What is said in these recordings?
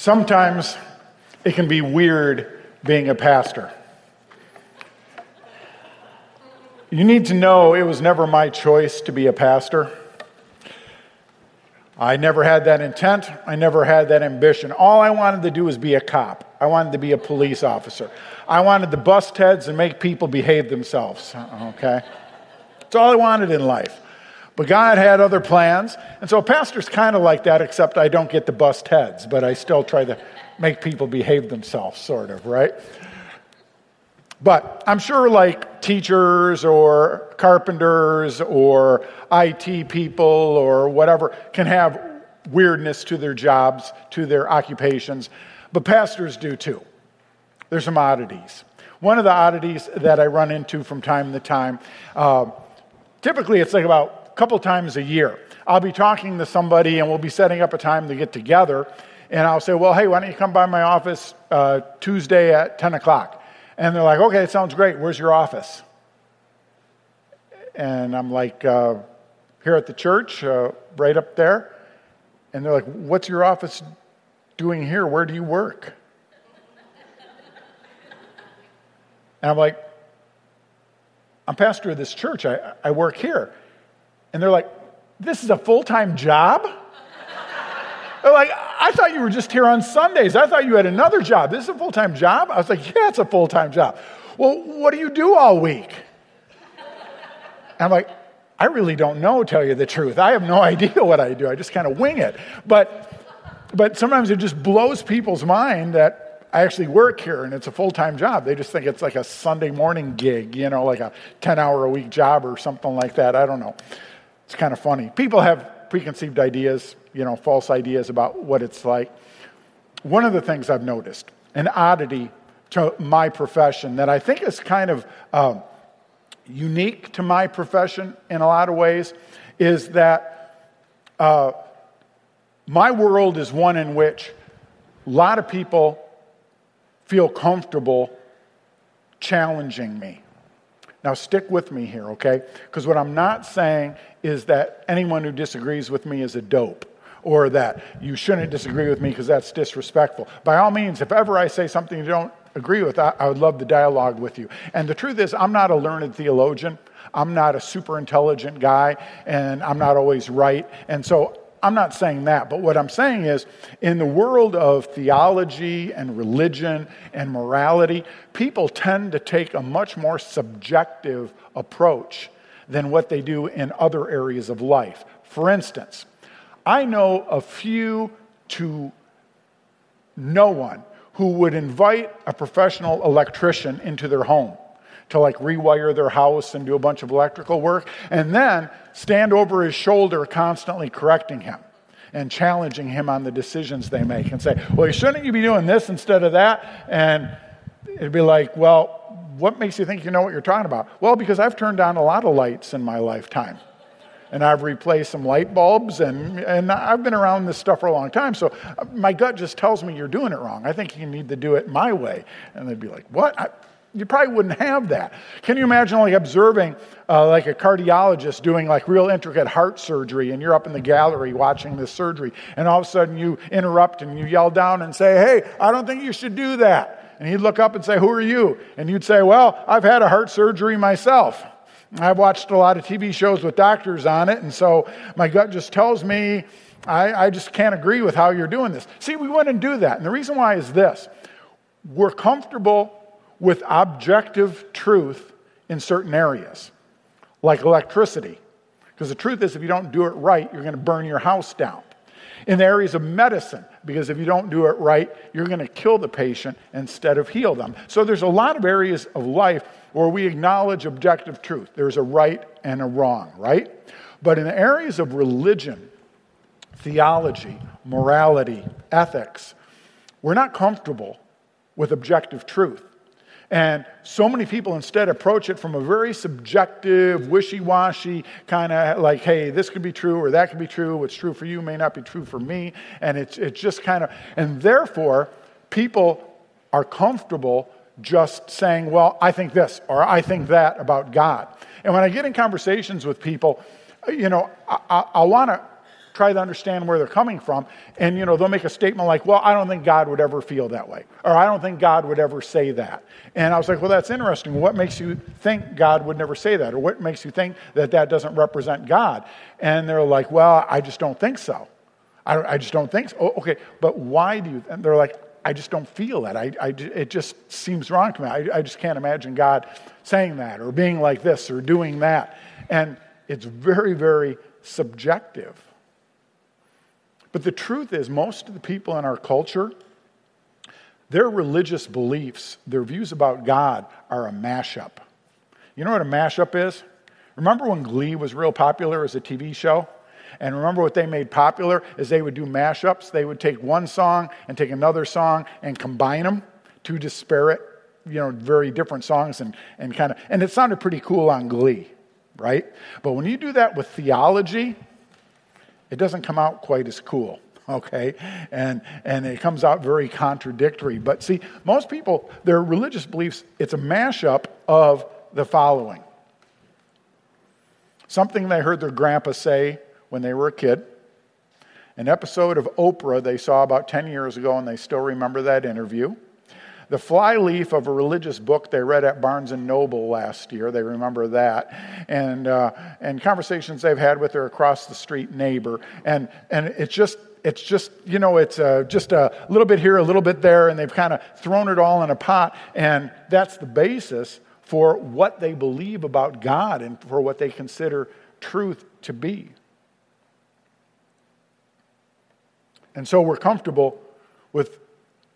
Sometimes it can be weird being a pastor. You need to know it was never my choice to be a pastor. I never had that intent. I never had that ambition. All I wanted to do was be a cop. I wanted to be a police officer. I wanted to bust heads and make people behave themselves. Okay? That's all I wanted in life. But God had other plans. And so a pastor's kind of like that, except I don't get to bust heads, but I still try to make people behave themselves, sort of, right? But I'm sure, like teachers or carpenters or IT people or whatever can have weirdness to their jobs, to their occupations, but pastors do too. There's some oddities. One of the oddities that I run into from time to time, uh, typically it's like about couple times a year. I'll be talking to somebody and we'll be setting up a time to get together. And I'll say, well, hey, why don't you come by my office uh, Tuesday at 10 o'clock? And they're like, okay, it sounds great. Where's your office? And I'm like, uh, here at the church, uh, right up there. And they're like, what's your office doing here? Where do you work? And I'm like, I'm pastor of this church. I, I work here. And they're like, This is a full time job? they're like, I thought you were just here on Sundays. I thought you had another job. This is a full time job? I was like, Yeah, it's a full time job. Well, what do you do all week? And I'm like, I really don't know, tell you the truth. I have no idea what I do. I just kind of wing it. But, but sometimes it just blows people's mind that I actually work here and it's a full time job. They just think it's like a Sunday morning gig, you know, like a 10 hour a week job or something like that. I don't know. It's kind of funny. People have preconceived ideas, you know, false ideas about what it's like. One of the things I've noticed, an oddity to my profession that I think is kind of uh, unique to my profession in a lot of ways, is that uh, my world is one in which a lot of people feel comfortable challenging me. Now, stick with me here, okay? Because what I'm not saying is that anyone who disagrees with me is a dope or that you shouldn't disagree with me because that's disrespectful. By all means, if ever I say something you don't agree with, I, I would love the dialogue with you. And the truth is, I'm not a learned theologian. I'm not a super intelligent guy, and I'm not always right. And so I'm not saying that, but what I'm saying is in the world of theology and religion and morality, people tend to take a much more subjective approach than what they do in other areas of life. For instance, I know a few to no one who would invite a professional electrician into their home to like rewire their house and do a bunch of electrical work, and then stand over his shoulder constantly correcting him and challenging him on the decisions they make and say, Well, shouldn't you be doing this instead of that? And it'd be like, Well, what makes you think you know what you're talking about? Well, because I've turned on a lot of lights in my lifetime. And I've replaced some light bulbs, and, and I've been around this stuff for a long time. So uh, my gut just tells me you're doing it wrong. I think you need to do it my way. And they'd be like, What? I, you probably wouldn't have that. Can you imagine like observing uh, like a cardiologist doing like real intricate heart surgery and you're up in the gallery watching this surgery and all of a sudden you interrupt and you yell down and say, hey, I don't think you should do that. And he'd look up and say, who are you? And you'd say, well, I've had a heart surgery myself. I've watched a lot of TV shows with doctors on it, and so my gut just tells me I, I just can't agree with how you're doing this. See, we wouldn't do that. And the reason why is this we're comfortable with objective truth in certain areas, like electricity. Because the truth is, if you don't do it right, you're going to burn your house down. In the areas of medicine, because if you don't do it right, you're going to kill the patient instead of heal them. So there's a lot of areas of life where we acknowledge objective truth. There's a right and a wrong, right? But in the areas of religion, theology, morality, ethics, we're not comfortable with objective truth. And so many people instead approach it from a very subjective, wishy washy kind of like, hey, this could be true or that could be true. What's true for you may not be true for me. And it's, it's just kind of, and therefore, people are comfortable just saying, well, I think this or I think that about God. And when I get in conversations with people, you know, I, I, I want to try to understand where they're coming from. And, you know, they'll make a statement like, well, I don't think God would ever feel that way. Or I don't think God would ever say that. And I was like, well, that's interesting. What makes you think God would never say that? Or what makes you think that that doesn't represent God? And they're like, well, I just don't think so. I, I just don't think so. Oh, okay, but why do you? And they're like, I just don't feel that. I, I, it just seems wrong to me. I, I just can't imagine God saying that or being like this or doing that. And it's very, very subjective. But the truth is, most of the people in our culture, their religious beliefs, their views about God are a mashup. You know what a mashup is? Remember when Glee was real popular as a TV show? And remember what they made popular is they would do mashups. They would take one song and take another song and combine them, two disparate, you know, very different songs and, and kind of, and it sounded pretty cool on Glee, right? But when you do that with theology, it doesn't come out quite as cool okay and and it comes out very contradictory but see most people their religious beliefs it's a mashup of the following something they heard their grandpa say when they were a kid. An episode of Oprah they saw about 10 years ago, and they still remember that interview. The flyleaf of a religious book they read at Barnes and Noble last year, they remember that, and uh, and conversations they've had with their across the street neighbor, and and it's just it's just you know it's uh, just a little bit here, a little bit there, and they've kind of thrown it all in a pot, and that's the basis for what they believe about God and for what they consider truth to be. And so we're comfortable with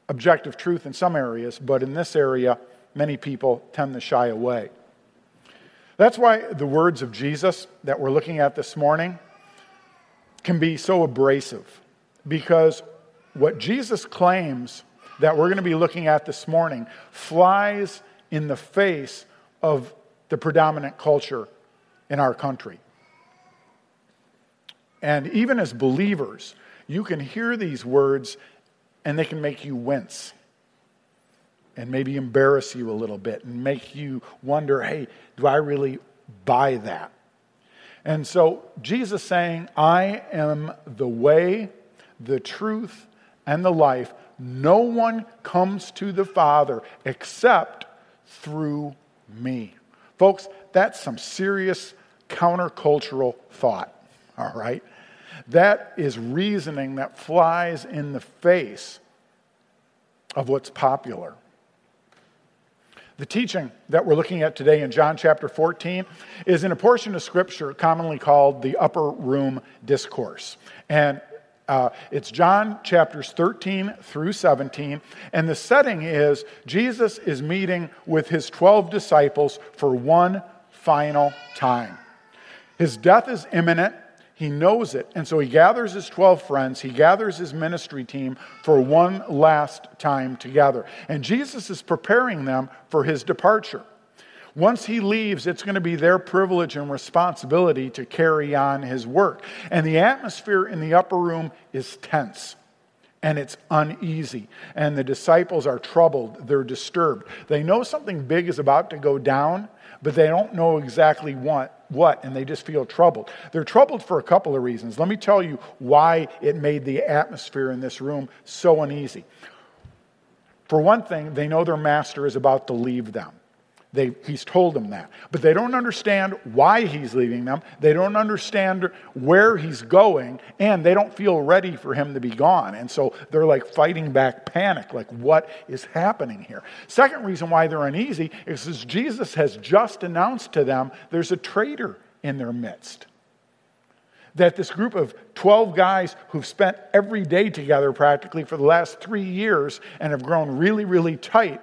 objective truth in some areas, but in this area, many people tend to shy away. That's why the words of Jesus that we're looking at this morning can be so abrasive, because what Jesus claims that we're going to be looking at this morning flies in the face of the predominant culture in our country. And even as believers, you can hear these words and they can make you wince and maybe embarrass you a little bit and make you wonder hey, do I really buy that? And so Jesus saying, I am the way, the truth, and the life. No one comes to the Father except through me. Folks, that's some serious countercultural thought, all right? That is reasoning that flies in the face of what's popular. The teaching that we're looking at today in John chapter 14 is in a portion of scripture commonly called the upper room discourse. And uh, it's John chapters 13 through 17. And the setting is Jesus is meeting with his 12 disciples for one final time. His death is imminent. He knows it. And so he gathers his 12 friends, he gathers his ministry team for one last time together. And Jesus is preparing them for his departure. Once he leaves, it's going to be their privilege and responsibility to carry on his work. And the atmosphere in the upper room is tense and it's uneasy. And the disciples are troubled, they're disturbed. They know something big is about to go down, but they don't know exactly what, what, and they just feel troubled. They're troubled for a couple of reasons. Let me tell you why it made the atmosphere in this room so uneasy. For one thing, they know their master is about to leave them. They, he's told them that. But they don't understand why he's leaving them. They don't understand where he's going, and they don't feel ready for him to be gone. And so they're like fighting back panic, like, what is happening here? Second reason why they're uneasy is because Jesus has just announced to them there's a traitor in their midst. That this group of 12 guys who've spent every day together practically for the last three years and have grown really, really tight,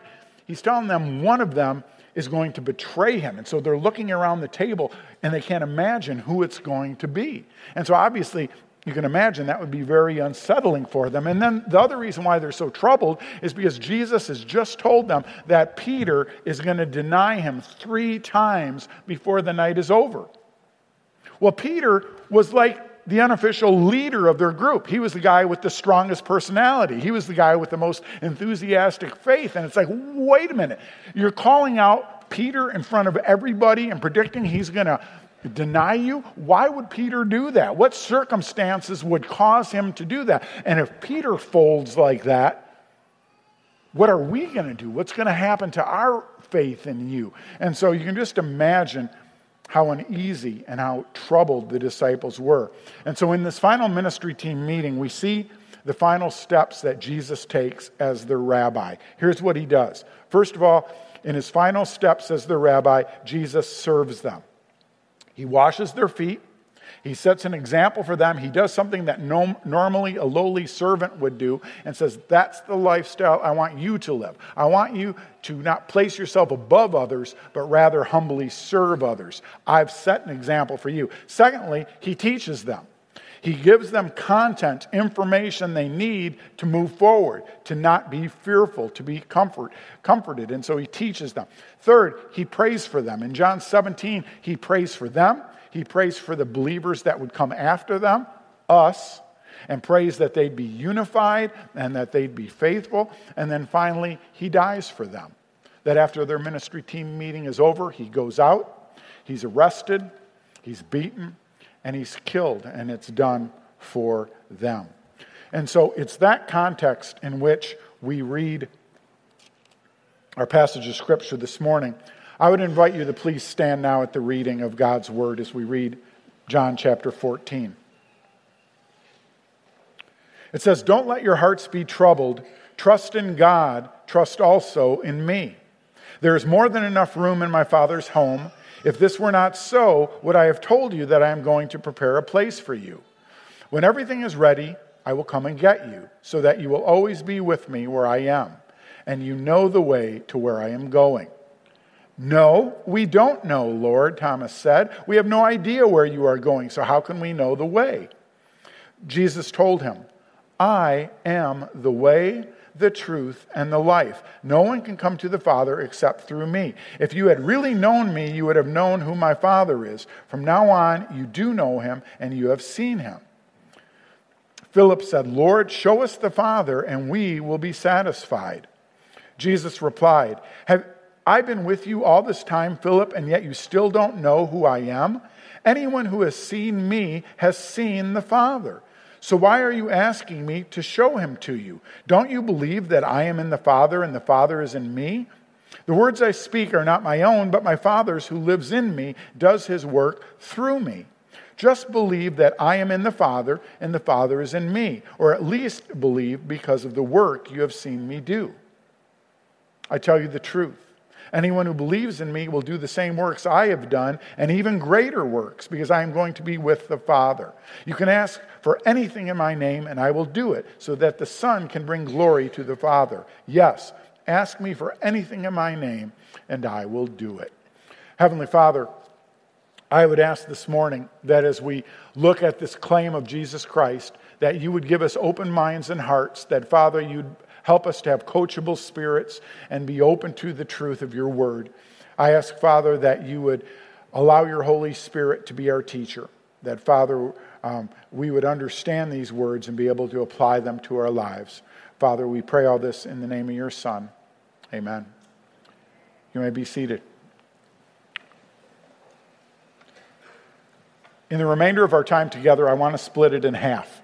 he's telling them one of them is going to betray him. And so they're looking around the table and they can't imagine who it's going to be. And so obviously, you can imagine that would be very unsettling for them. And then the other reason why they're so troubled is because Jesus has just told them that Peter is going to deny him three times before the night is over. Well, Peter was like the unofficial leader of their group. He was the guy with the strongest personality. He was the guy with the most enthusiastic faith. And it's like, wait a minute. You're calling out Peter in front of everybody and predicting he's going to deny you? Why would Peter do that? What circumstances would cause him to do that? And if Peter folds like that, what are we going to do? What's going to happen to our faith in you? And so you can just imagine how uneasy and how troubled the disciples were. And so in this final ministry team meeting, we see the final steps that Jesus takes as their rabbi. Here's what he does. First of all, in his final steps as their rabbi, Jesus serves them. He washes their feet. He sets an example for them. He does something that no, normally a lowly servant would do and says, That's the lifestyle I want you to live. I want you to not place yourself above others, but rather humbly serve others. I've set an example for you. Secondly, he teaches them. He gives them content, information they need to move forward, to not be fearful, to be comfort, comforted. And so he teaches them. Third, he prays for them. In John 17, he prays for them. He prays for the believers that would come after them, us, and prays that they'd be unified and that they'd be faithful. And then finally, he dies for them. That after their ministry team meeting is over, he goes out, he's arrested, he's beaten, and he's killed, and it's done for them. And so it's that context in which we read our passage of scripture this morning. I would invite you to please stand now at the reading of God's word as we read John chapter 14. It says, Don't let your hearts be troubled. Trust in God, trust also in me. There is more than enough room in my Father's home. If this were not so, would I have told you that I am going to prepare a place for you? When everything is ready, I will come and get you, so that you will always be with me where I am, and you know the way to where I am going. No, we don't know, Lord, Thomas said. We have no idea where you are going, so how can we know the way? Jesus told him, I am the way, the truth, and the life. No one can come to the Father except through me. If you had really known me, you would have known who my Father is. From now on, you do know him, and you have seen him. Philip said, Lord, show us the Father, and we will be satisfied. Jesus replied, Have I been with you all this time, Philip, and yet you still don't know who I am? Anyone who has seen me has seen the Father. So why are you asking me to show him to you? Don't you believe that I am in the Father and the Father is in me? The words I speak are not my own, but my Father's who lives in me does his work through me. Just believe that I am in the Father and the Father is in me, or at least believe because of the work you have seen me do. I tell you the truth. Anyone who believes in me will do the same works I have done and even greater works because I am going to be with the Father. You can ask for anything in my name and I will do it so that the Son can bring glory to the Father. Yes, ask me for anything in my name and I will do it. Heavenly Father, I would ask this morning that as we look at this claim of Jesus Christ, that you would give us open minds and hearts, that Father, you'd Help us to have coachable spirits and be open to the truth of your word. I ask, Father, that you would allow your Holy Spirit to be our teacher, that, Father, um, we would understand these words and be able to apply them to our lives. Father, we pray all this in the name of your Son. Amen. You may be seated. In the remainder of our time together, I want to split it in half.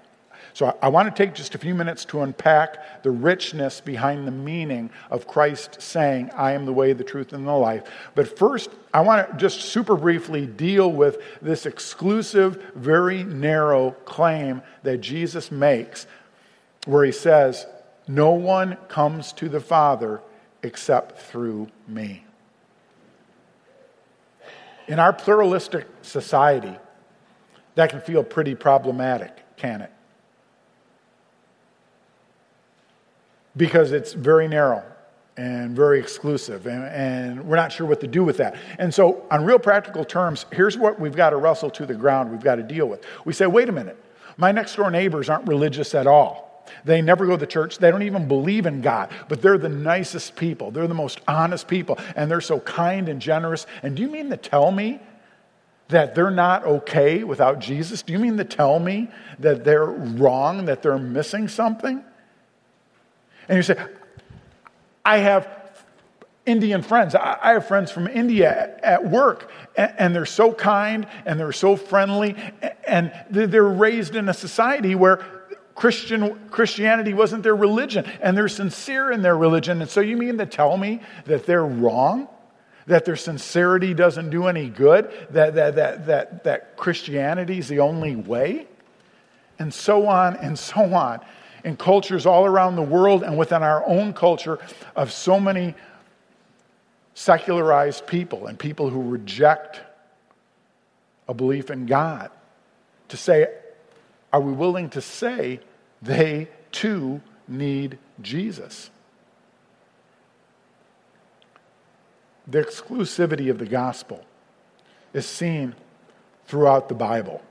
So I want to take just a few minutes to unpack the richness behind the meaning of Christ saying, I am the way, the truth, and the life. But first, I want to just super briefly deal with this exclusive, very narrow claim that Jesus makes, where he says, No one comes to the Father except through me. In our pluralistic society, that can feel pretty problematic, can it? Because it's very narrow and very exclusive, and, and, we're not sure what to do with that. And so, on real practical terms, here's what we've got to wrestle to the ground, we've got to deal with. We say, wait a minute, my next door neighbors aren't religious at all. They never go to church. They don't even believe in God, but they're the nicest people. They're the most honest people, and they're so kind and generous. And do you mean to tell me that they're not okay without Jesus? Do you mean to tell me that they're wrong, that they're missing something? And you say, I have Indian friends. I have friends from India at work, and they're so kind and they're so friendly, and they're raised in a society where Christian, Christianity wasn't their religion, and they're sincere in their religion. And so you mean to tell me that they're wrong? That their sincerity doesn't do any good? That, that, that, that, that Christianity is the only way? And so on and so on. In cultures all around the world and within our own culture of so many secularized people and people who reject a belief in God. To say, are we willing to say they too need Jesus? The exclusivity of the gospel is seen throughout the Bible.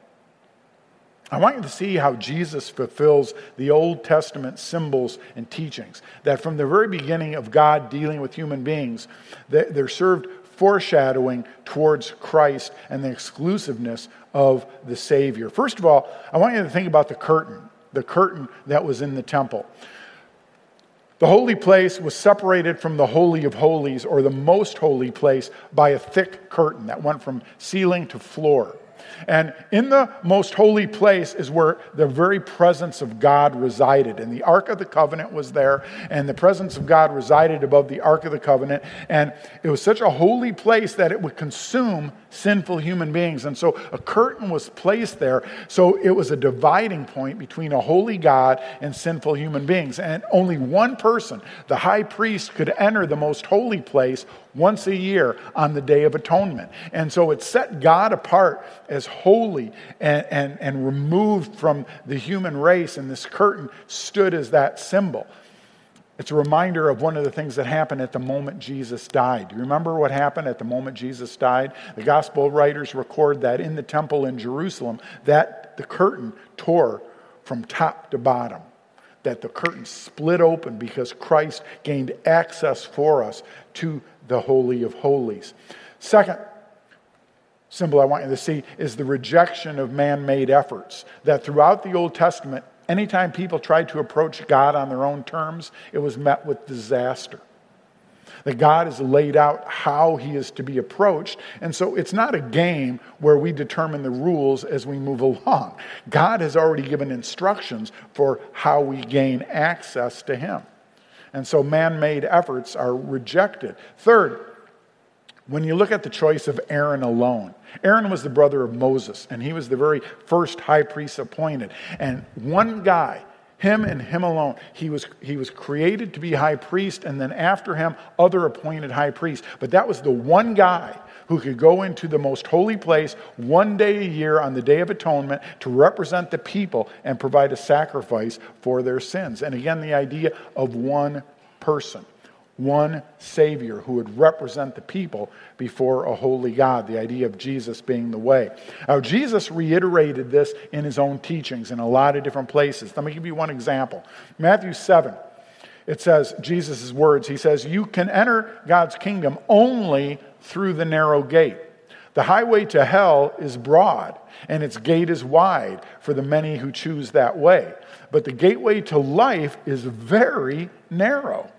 I want you to see how Jesus fulfills the Old Testament symbols and teachings. That from the very beginning of God dealing with human beings, they're served foreshadowing towards Christ and the exclusiveness of the Savior. First of all, I want you to think about the curtain, the curtain that was in the temple. The holy place was separated from the Holy of Holies, or the most holy place, by a thick curtain that went from ceiling to floor. And in the most holy place is where the very presence of God resided. And the Ark of the Covenant was there, and the presence of God resided above the Ark of the Covenant. And it was such a holy place that it would consume sinful human beings. And so a curtain was placed there. So it was a dividing point between a holy God and sinful human beings. And only one person, the high priest, could enter the most holy place once a year on the Day of Atonement. And so it set God apart as holy and, and, and removed from the human race. And this curtain stood as that symbol. It's a reminder of one of the things that happened at the moment Jesus died. Do you remember what happened at the moment Jesus died? The gospel writers record that in the temple in Jerusalem, that the curtain tore from top to bottom. That the curtain split open because Christ gained access for us to the Holy of Holies. Second, symbol I want you to see is the rejection of man made efforts. That throughout the Old Testament, Anytime people tried to approach God on their own terms, it was met with disaster. That God has laid out how he is to be approached. And so it's not a game where we determine the rules as we move along. God has already given instructions for how we gain access to him. And so man made efforts are rejected. Third, when you look at the choice of Aaron alone, Aaron was the brother of Moses, and he was the very first high priest appointed. And one guy, him and him alone, he was, he was created to be high priest, and then after him, other appointed high priests. But that was the one guy who could go into the most holy place one day a year on the Day of Atonement to represent the people and provide a sacrifice for their sins. And again, the idea of one person one Savior who would represent the people before a holy God, the idea of Jesus being the way. Now, Jesus reiterated this in his own teachings in a lot of different places. Let me give you one example. Matthew 7, it says, Jesus' words, he says, You can enter God's kingdom only through the narrow gate. The highway to hell is broad, and its gate is wide for the many who choose that way. But the gateway to life is very narrow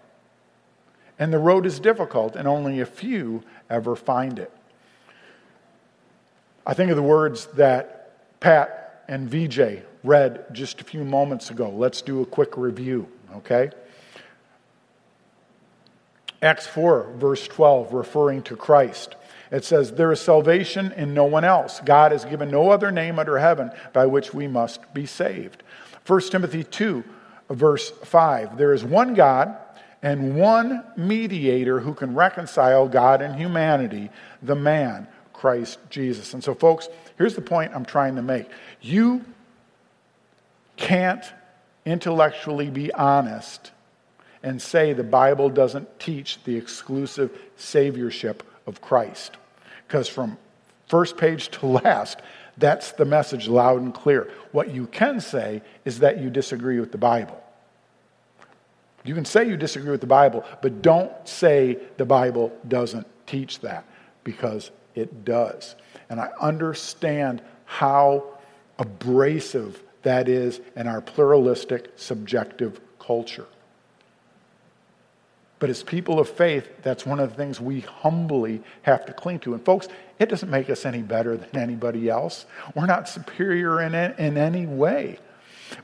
and the road is difficult, and only a few ever find it. I think of the words that Pat and VJ read just a few moments ago. Let's do a quick review, okay? Acts 4, verse 12, referring to Christ. It says, There is salvation in no one else. God has given no other name under heaven by which we must be saved. 1 Timothy 2, verse 5. There is one God and one mediator who can reconcile God and humanity, the man, Christ Jesus. And so, folks, here's the point I'm trying to make. You can't intellectually be honest and say the Bible doesn't teach the exclusive saviorship of Christ. Because from first page to last, that's the message loud and clear. What you can say is that you disagree with the Bible. You can say you disagree with the Bible, but don't say the Bible doesn't teach that because it does. And I understand how abrasive that is in our pluralistic, subjective culture. But as people of faith, that's one of the things we humbly have to cling to. And folks, it doesn't make us any better than anybody else. We're not superior in, in any way.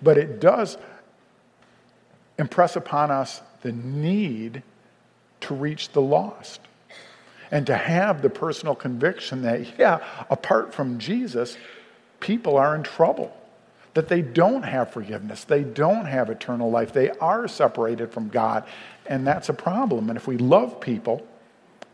But it does impress upon us the need to reach the lost and to have the personal conviction that, yeah, apart from Jesus, people are in trouble that they don't have forgiveness, they don't have eternal life, they are separated from God, and that's a problem. And if we love people,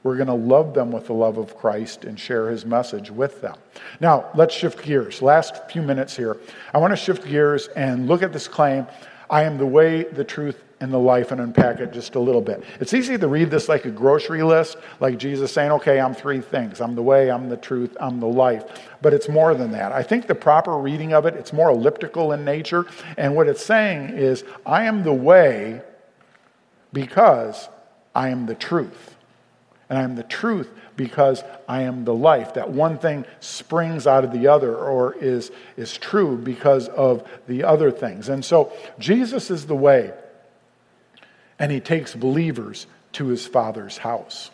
we're going to love them with the love of Christ and share his message with them. Now, let's shift gears. Last few minutes here. I want to shift gears and look at this claim I am the way, the truth, and the life and unpack it just a little bit. It's easy to read this like a grocery list, like Jesus saying, okay, I'm three things I'm the way, I'm the truth, I'm the life. But it's more than that. I think the proper reading of it, it's more elliptical in nature. And what it's saying is, I am the way because I am the truth. And I am the truth because I am the life. That one thing springs out of the other or is, is true because of the other things. And so Jesus is the way and he takes believers to his father's house.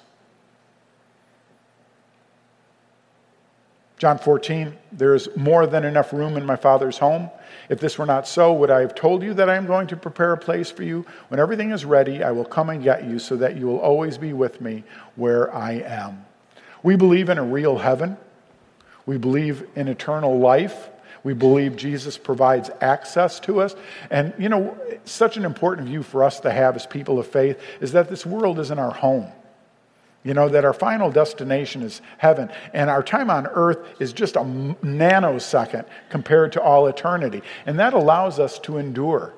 John 14, there is more than enough room in my Father's home. If this were not so, would I have told you that I am going to prepare a place for you? When everything is ready, I will come and get you so that you will always be with me where I am. We believe in a real heaven. We believe in eternal life. We believe Jesus provides access to us. And, you know, such an important view for us to have as people of faith is that this world isn't our home. You know, that our final destination is heaven, and our time on earth is just a nanosecond compared to all eternity. And that allows us to endure.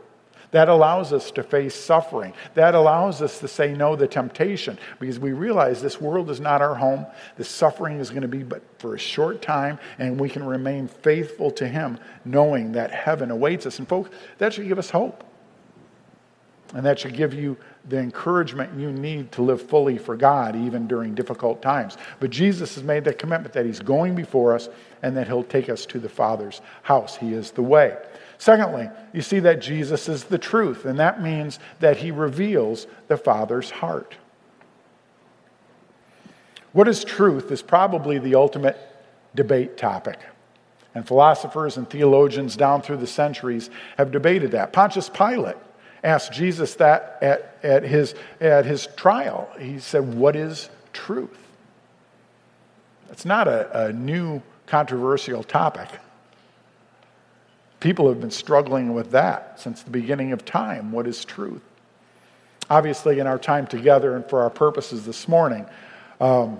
That allows us to face suffering. That allows us to say no to temptation because we realize this world is not our home. The suffering is going to be but for a short time, and we can remain faithful to Him, knowing that heaven awaits us. And, folks, that should give us hope. And that should give you the encouragement you need to live fully for God, even during difficult times. But Jesus has made that commitment that He's going before us and that He'll take us to the Father's house. He is the way. Secondly, you see that Jesus is the truth, and that means that he reveals the Father's heart. What is truth is probably the ultimate debate topic. And philosophers and theologians down through the centuries have debated that. Pontius Pilate asked Jesus that at, at, his, at his trial. He said, What is truth? It's not a, a new controversial topic. People have been struggling with that since the beginning of time. What is truth? Obviously, in our time together and for our purposes this morning, um,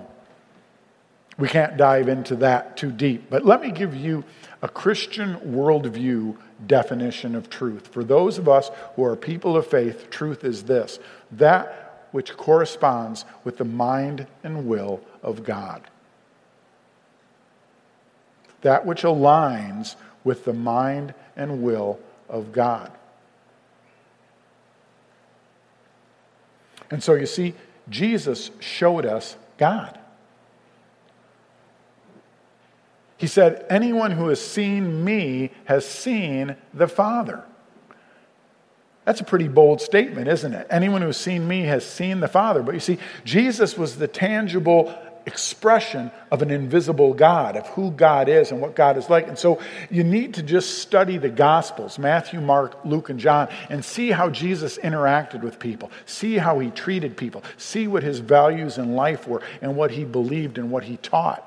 we can't dive into that too deep. But let me give you a Christian worldview definition of truth. For those of us who are people of faith, truth is this that which corresponds with the mind and will of God. That which aligns with the mind and will of God. And so you see, Jesus showed us God. He said, Anyone who has seen me has seen the Father. That's a pretty bold statement, isn't it? Anyone who's seen me has seen the Father. But you see, Jesus was the tangible expression of an invisible God, of who God is and what God is like. And so you need to just study the Gospels Matthew, Mark, Luke, and John and see how Jesus interacted with people, see how he treated people, see what his values in life were, and what he believed and what he taught.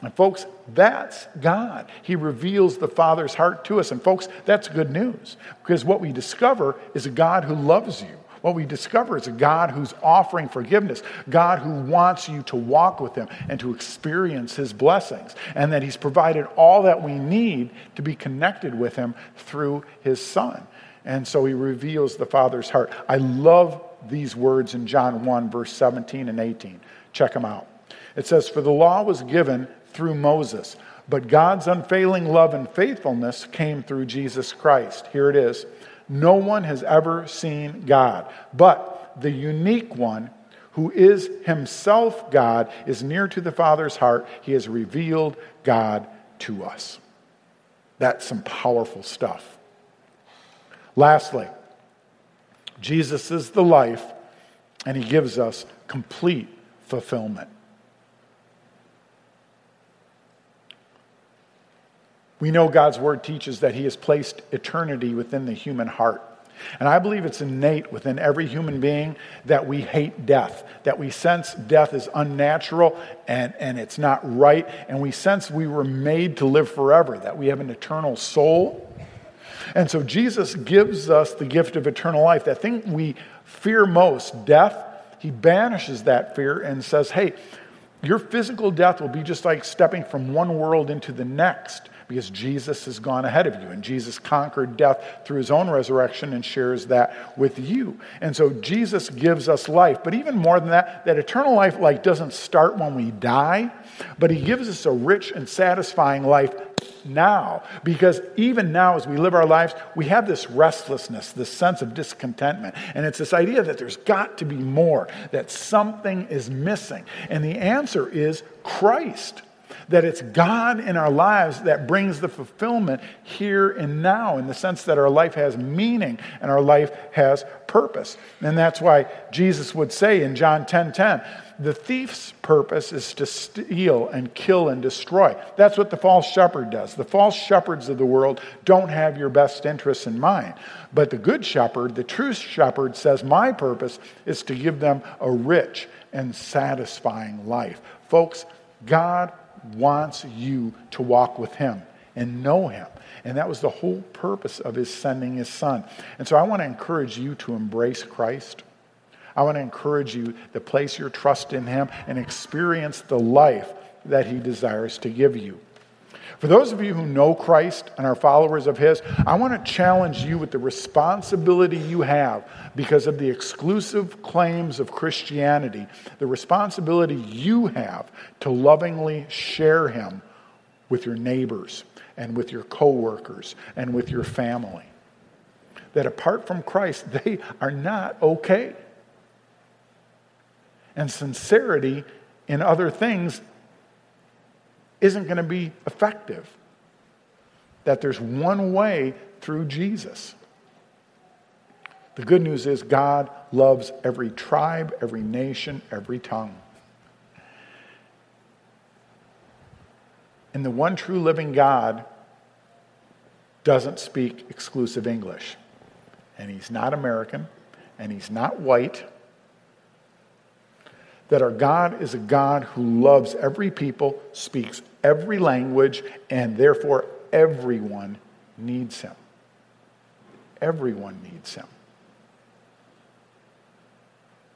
And folks, that's God. He reveals the Father's heart to us. And folks, that's good news because what we discover is a God who loves you what we discover is a God who's offering forgiveness, God who wants you to walk with Him and to experience His blessings, and that He's provided all that we need to be connected with Him through His Son. And so He reveals the Father's heart. I love these words in John 1, verse 17 and 18. Check them out. It says, For the law was given through Moses, but God's unfailing love and faithfulness came through Jesus Christ. Here it is. No one has ever seen God, but the unique one who is himself God is near to the Father's heart. He has revealed God to us. That's some powerful stuff. Lastly, Jesus is the life and He gives us complete fulfillment. We know God's word teaches that He has placed eternity within the human heart. And I believe it's innate within every human being that we hate death, that we sense death is unnatural and, and it's not right, and we sense we were made to live forever, that we have an eternal soul. And so Jesus gives us the gift of eternal life. That thing we fear most, death, he banishes that fear and says, hey, your physical death will be just like stepping from one world into the next because Jesus has gone ahead of you and Jesus conquered death through his own resurrection and shares that with you. And so Jesus gives us life. But even more than that, that eternal life like doesn't start when we die, but he gives us a rich and satisfying life now. Because even now, as we live our lives, we have this restlessness, this sense of discontentment. And it's this idea that there's got to be more, that something is missing. And the answer is Christ that it's God in our lives that brings the fulfillment here and now in the sense that our life has meaning and our life has purpose. And that's why Jesus would say in John 10 10, the thief's purpose is to steal and kill and destroy. That's what the false shepherd does. The false shepherds of the world don't have your best interests in mind. But the good shepherd, the true shepherd, says, My purpose is to give them a rich and satisfying life. Folks, God wants you to walk with Him and know Him. And that was the whole purpose of His sending His Son. And so I want to encourage you to embrace Christ. I want to encourage you to place your trust in Him and experience the life that He desires to give you. For those of you who know Christ and are followers of His, I want to challenge you with the responsibility you have because of the exclusive claims of Christianity, the responsibility you have to lovingly share Him with your neighbors and with your coworkers and with your family. That apart from Christ, they are not okay. And sincerity in other things isn't going to be effective. That there's one way through Jesus. The good news is God loves every tribe, every nation, every tongue. And the one true living God doesn't speak exclusive English. And he's not American, and he's not white, that our God is a God who loves every people, speaks every language, and therefore everyone needs him. Everyone needs him.